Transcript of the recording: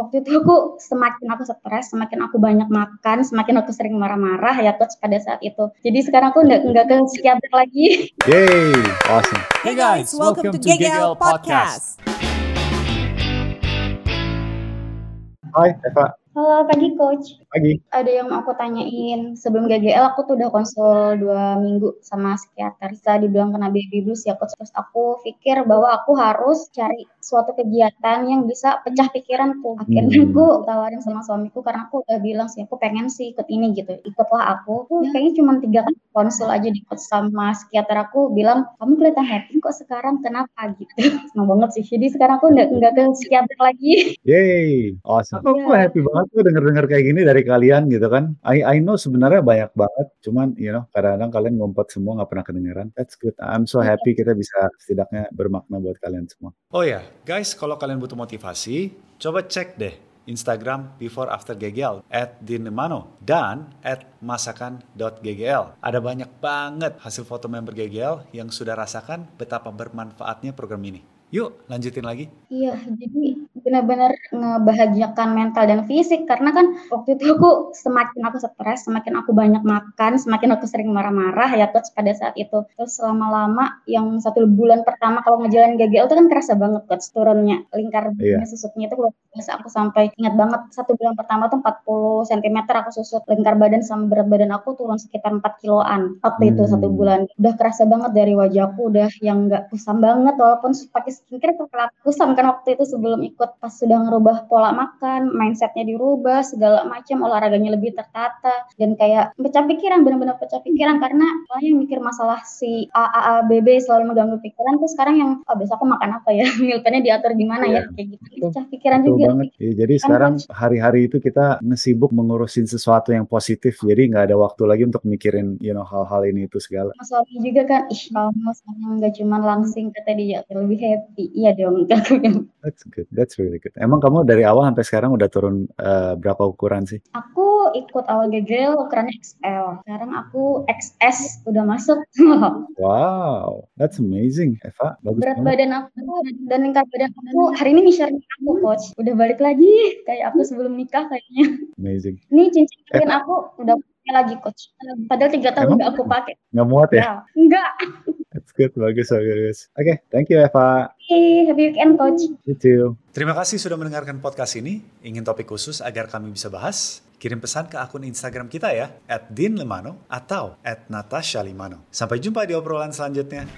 waktu itu aku semakin aku stres, semakin aku banyak makan, semakin aku sering marah-marah ya coach pada saat itu. Jadi sekarang aku nggak nggak ke psikiater lagi. Yay, awesome. Hey guys, welcome, to GGL Podcast. Hai Eva, Halo pagi coach. pagi. Ada yang mau aku tanyain. Sebelum GGL aku tuh udah konsul dua minggu sama psikiater. Bisa dibilang kena baby blues ya coach. Terus aku pikir bahwa aku harus cari suatu kegiatan yang bisa pecah pikiranku. Akhirnya Hmm. aku tawarin sama suamiku karena aku udah bilang sih aku pengen sih ikut ini gitu. Ikutlah aku. Tuh kayaknya cuma tiga kali konsul aja di coach sama psikiater aku bilang kamu kelihatan happy kok sekarang kenapa gitu. Senang banget sih. Jadi sekarang aku nggak nggak ke psikiater lagi. Yay, awesome. Aku, aku Iya. happy banget tuh denger-denger kayak gini dari kalian gitu kan. I I know sebenarnya banyak banget, cuman you know kadang-kadang kalian ngumpet semua nggak pernah kedengeran. That's good. I'm so happy kita bisa setidaknya bermakna buat kalian semua. Oh ya, guys, kalau kalian butuh motivasi, coba cek deh Instagram before after GGL at dinemano dan at masakan.ggl. Ada banyak banget hasil foto member GGL yang sudah rasakan betapa bermanfaatnya program ini. Yuk, lanjutin lagi. Iya, jadi benar-benar ngebahagiakan mental dan fisik karena kan waktu itu aku semakin aku stres, semakin aku banyak makan, semakin aku sering marah-marah ya coach pada saat itu. Terus lama-lama yang satu bulan pertama kalau ngejalanin GGL itu kan kerasa banget coach turunnya lingkar Iya. susutnya itu luar biasa aku sampai ingat banget satu bulan pertama tuh 40 cm aku susut lingkar badan sama berat badan aku turun sekitar 4 kiloan waktu itu satu Hmm. bulan udah kerasa banget dari wajahku udah yang nggak kusam banget walaupun pakai skincare kusam kan waktu itu sebelum ikut pas sudah ngerubah pola makan mindsetnya dirubah segala macam olahraganya lebih tertata dan kayak pecah pikiran benar-benar pecah pikiran karena soalnya yang mikir masalah si A A A B B selalu mengganggu pikiran tuh sekarang yang oh besok aku makan apa ya meal plan-nya diatur gimana ya Iya. kayak gitu pecah pikiran juga banget. Iya, jadi Kan, sekarang hari-hari itu kita ngesibuk mengurusin sesuatu yang positif. Jadi nggak ada waktu lagi untuk mikirin you know hal-hal ini itu segala. Mas suami juga kan ih kamu sekarang nggak cuma langsing kata dia lebih happy iya dong aku bilang That's good. That's really good. Emang kamu dari awal sampai sekarang udah turun eh, berapa ukuran sih? Aku ikut awal GGL ukurannya XL. Sekarang aku XS udah masuk. Wow, that's amazing, Eva. Bagus Berat banget. badan aku dan lingkar badan aku hari ini measure aku coach. Udah balik lagi kayak aku sebelum nikah kayaknya. Amazing. Ini cincin kawin aku udah lagi coach. Padahal tiga tahun nggak aku pakai. Nggak muat ya? Ya, enggak. Good. Bagus, bagus. Oke, thank you, Eva. Hey, happy weekend coach. You too. Terima kasih sudah mendengarkan podcast ini. Ingin topik khusus agar kami bisa bahas? Kirim pesan ke akun Instagram kita ya, at dinlemano atau at natasha limano. Sampai jumpa di obrolan selanjutnya.